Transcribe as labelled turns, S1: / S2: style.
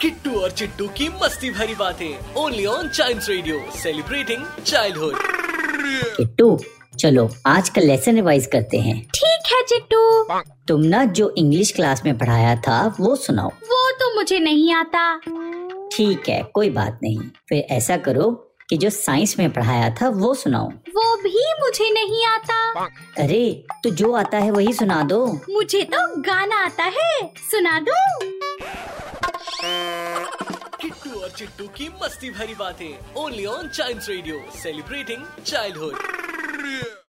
S1: किट्टू और चिट्टू की मस्ती भरी बातें only on child radio celebrating childhood
S2: Kittu चलो आज का लेसन रिवाइज करते हैं।
S3: ठीक है चिट्टू।
S2: तुम ना जो इंग्लिश क्लास में पढ़ाया था वो सुनाओ।
S3: वो तो मुझे नहीं आता।
S2: ठीक है कोई बात नहीं। फिर ऐसा करो कि जो साइंस में पढ़ाया था वो सुनाओ।
S3: वो भी मुझे नहीं आता।
S2: अरे तो जो आता है वही सुना दो।
S3: मुझे तो गाना आता है। सुना दो।
S1: किट्टू और चिट्टू की मस्ती भरी बातें। Only on child radio celebrating childhood